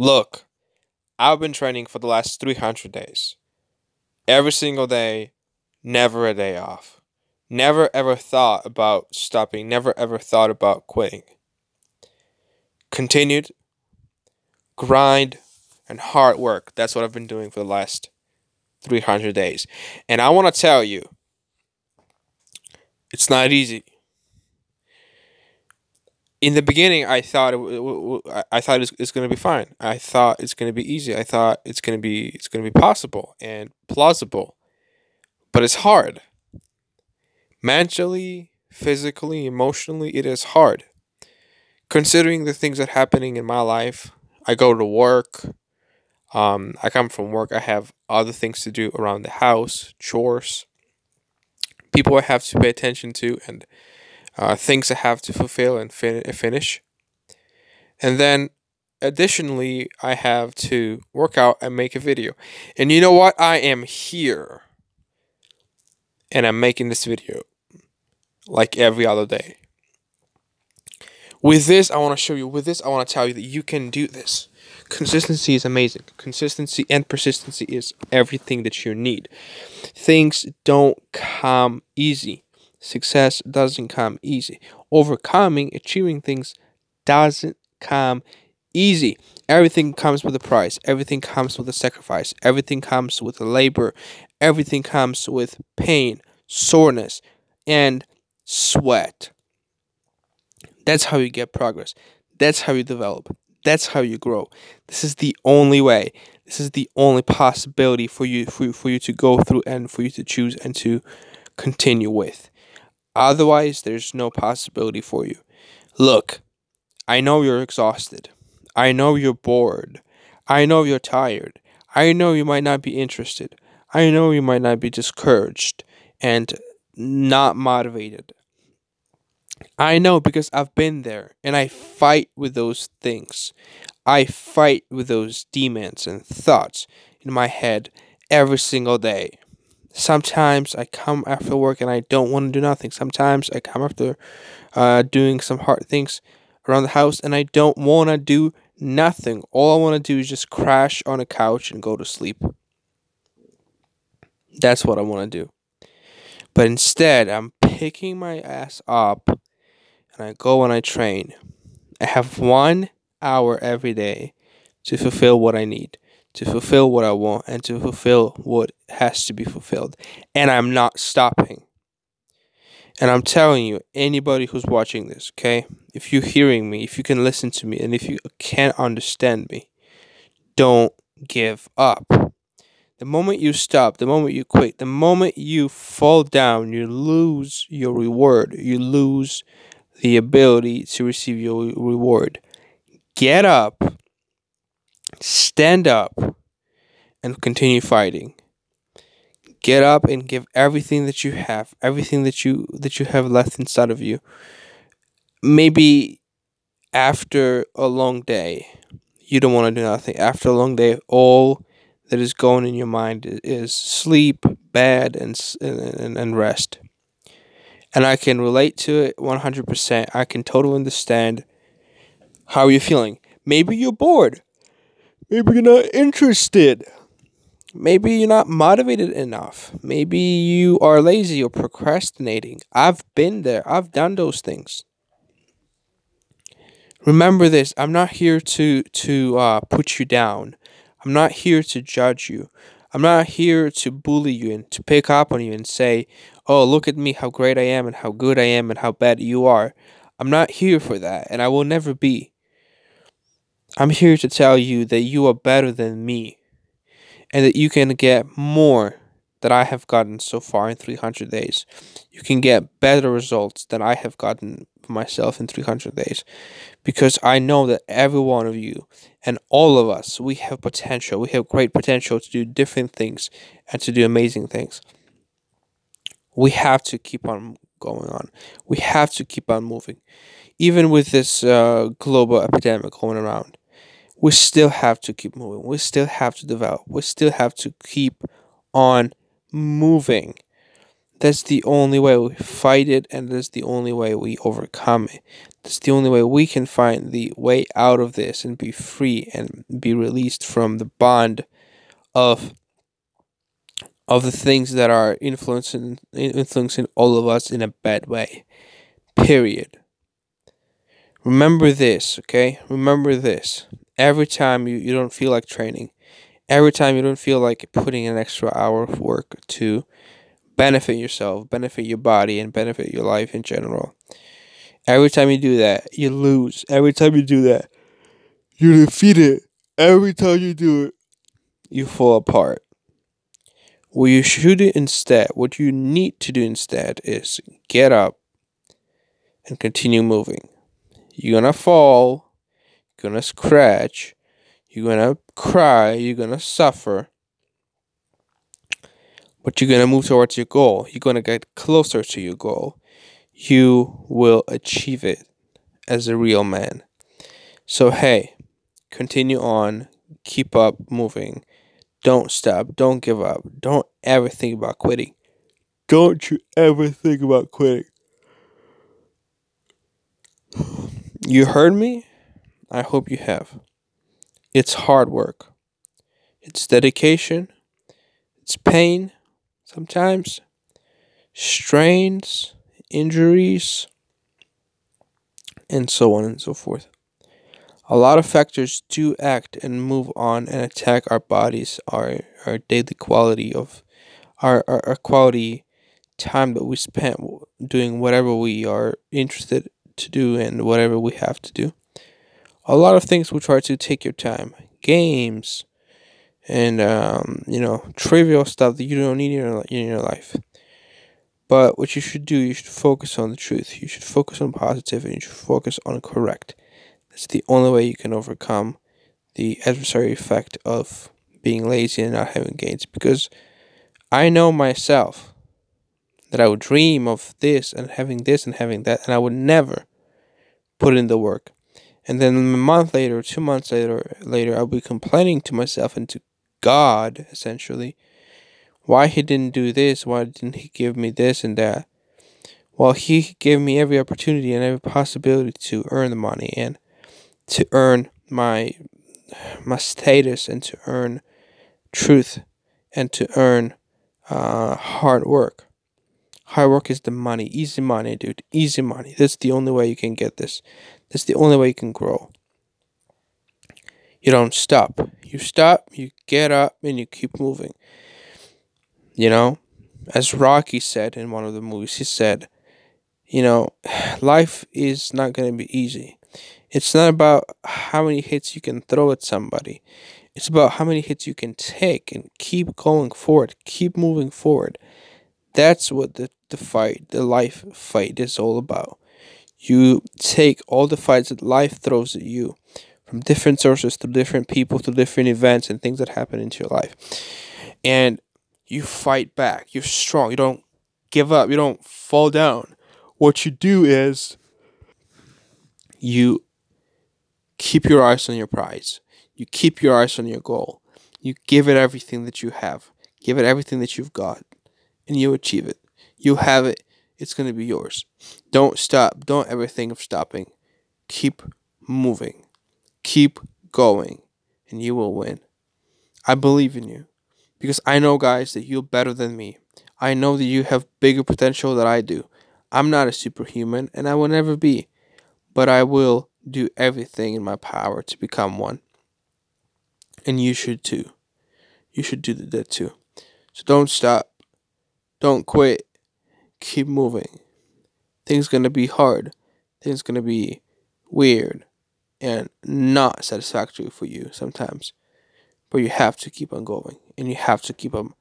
Look, I've been training for the last 300 days. Every single day, never a day off. Never ever thought about stopping, never ever thought about quitting. Continued grind and hard work. That's what I've been doing for the last 300 days. And I want to tell you, it's not easy. In the beginning, I thought it, I thought it's, it's going to be fine. I thought it's going to be easy. I thought it's going to be it's going to be possible and plausible. But it's hard. Mentally, physically, emotionally, it is hard. Considering the things that are happening in my life, I go to work. Um, I come from work. I have other things to do around the house, chores, people I have to pay attention to, and uh, things I have to fulfill and fin- finish. And then additionally, I have to work out and make a video. And you know what? I am here. And I'm making this video like every other day. With this, I want to show you, with this, I want to tell you that you can do this. Consistency is amazing. Consistency and persistency is everything that you need. Things don't come easy. Success doesn't come easy. Overcoming, achieving things doesn't come easy. Everything comes with a price. Everything comes with a sacrifice. Everything comes with labor. Everything comes with pain, soreness, and sweat. That's how you get progress. That's how you develop. That's how you grow. This is the only way. This is the only possibility for you for for you to go through and for you to choose and to continue with. Otherwise, there's no possibility for you. Look, I know you're exhausted. I know you're bored. I know you're tired. I know you might not be interested. I know you might not be discouraged and not motivated. I know because I've been there and I fight with those things. I fight with those demons and thoughts in my head every single day. Sometimes I come after work and I don't want to do nothing. Sometimes I come after uh, doing some hard things around the house and I don't want to do nothing. All I want to do is just crash on a couch and go to sleep. That's what I want to do. But instead, I'm picking my ass up and I go and I train. I have one hour every day to fulfill what I need, to fulfill what I want, and to fulfill what has to be fulfilled. And I'm not stopping. And I'm telling you, anybody who's watching this, okay, if you're hearing me, if you can listen to me, and if you can't understand me, don't give up. The moment you stop, the moment you quit, the moment you fall down, you lose your reward. You lose the ability to receive your reward. Get up, stand up, and continue fighting. Get up and give everything that you have, everything that you that you have left inside of you. Maybe after a long day, you don't want to do nothing. After a long day, all that is going in your mind is sleep, bed, and and, and rest and I can relate to it 100%. I can totally understand how you're feeling. Maybe you're bored. Maybe you're not interested. Maybe you're not motivated enough. Maybe you are lazy or procrastinating. I've been there. I've done those things. Remember this. I'm not here to to uh, put you down. I'm not here to judge you. I'm not here to bully you and to pick up on you and say, oh, look at me, how great I am, and how good I am, and how bad you are. I'm not here for that, and I will never be. I'm here to tell you that you are better than me, and that you can get more that I have gotten so far in 300 days. You can get better results than I have gotten myself in 300 days because I know that every one of you and all of us, we have potential. We have great potential to do different things and to do amazing things we have to keep on going on. We have to keep on moving. Even with this uh, global epidemic going around, we still have to keep moving. We still have to develop. We still have to keep on moving. That's the only way we fight it, and that's the only way we overcome it. That's the only way we can find the way out of this and be free and be released from the bond of of the things that are influencing influencing all of us in a bad way. Period. Remember this, okay? Remember this. Every time you, you don't feel like training, every time you don't feel like putting an extra hour of work to benefit yourself, benefit your body, and benefit your life in general. Every time you do that, you lose. Every time you do that, you're defeated. Every time you do it, you fall apart. What you should do instead, what you need to do instead is get up and continue moving. You're gonna fall, you're gonna scratch, you're gonna cry, you're gonna suffer, but you're gonna move towards your goal. You're gonna get closer to your goal. You will achieve it as a real man. So, hey, continue on, keep up moving, don't stop, don't give up, don't ever think about quitting. Don't you ever think about quitting. You heard me? I hope you have. It's hard work. It's dedication. It's pain sometimes. Strains, injuries, and so on and so forth. A lot of factors do act and move on and attack our bodies, our, our daily quality of our, our, our quality time that we spent doing whatever we are interested to do and whatever we have to do. A lot of things will try to take your time. Games and um, you know, trivial stuff that you don't need in your, in your life. But what you should do, you should focus on the truth. You should focus on and You should focus on correct. That's the only way you can overcome the adversary effect of being lazy and not having gains. Because I know myself that I would dream of this and having this and having that, and I would never put in the work. And then a month later, two months later, later, I'll be complaining to myself and to God, essentially, why He didn't do this, why didn't He give me this and that. Well, He gave me every opportunity and every possibility to earn the money and to earn my my status and to earn truth and to earn uh, hard work. Hard work is the money, easy money, dude. Easy money. That's the only way you can get this. That's the only way you can grow. You don't stop. You stop, you get up, and you keep moving. You know, as Rocky said in one of the movies, he said, you know, life is not going to be easy. It's not about how many hits you can throw at somebody. It's about how many hits you can take and keep going forward, keep moving forward. That's what the, the fight, the life fight is all about. You take all the fights that life throws at you from different sources to different people to different events and things that happen into your life. And you fight back. You're strong. You don't give up. You don't fall down. What you do is you keep your eyes on your prize. You keep your eyes on your goal. You give it everything that you have. Give it everything that you've got. And you achieve it. You have it. It's going to be yours. Don't stop. Don't ever think of stopping. Keep moving. Keep going. And you will win. I believe in you. Because I know, guys, that you're better than me. I know that you have bigger potential than I do. I'm not a superhuman, and I will never be. But I will do everything in my power to become one. And you should too. You should do that too. So don't stop. Don't quit. Keep moving. Things gonna be hard. Things gonna be weird and not satisfactory for you sometimes. But you have to keep on going and you have to keep on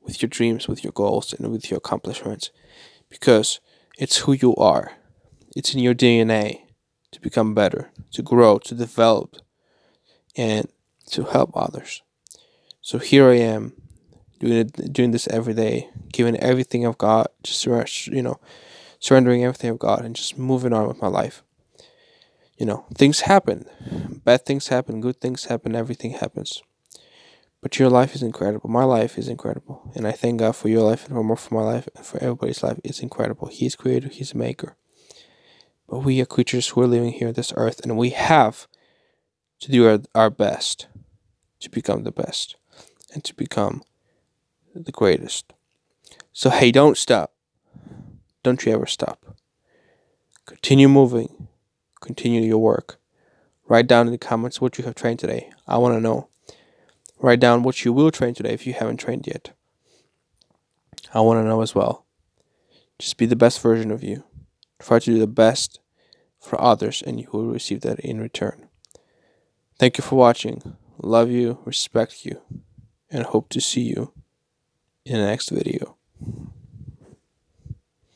with your dreams, with your goals, and with your accomplishments because it's who you are. It's in your DNA to become better, to grow, to develop, and to help others. So here I am, doing it, doing this every day, giving everything I've got, just you know, surrendering everything I've got, and just moving on with my life. You know, things happen, bad things happen, good things happen, everything happens. But your life is incredible. My life is incredible, and I thank God for your life and for more for my life and for everybody's life. It's incredible. He's creator. He's a maker. but we are creatures who are living here on this earth, and we have to do our, our best to become the best and to become the greatest. So, hey, don't stop. Don't you ever stop. Continue moving. Continue your work. Write down in the comments what you have trained today. I want to know. Write down what you will train today if you haven't trained yet. I want to know as well. Just be the best version of you. Try to do the best for others, and you will receive that in return. Thank you for watching. Love you, respect you, and hope to see you in the next video.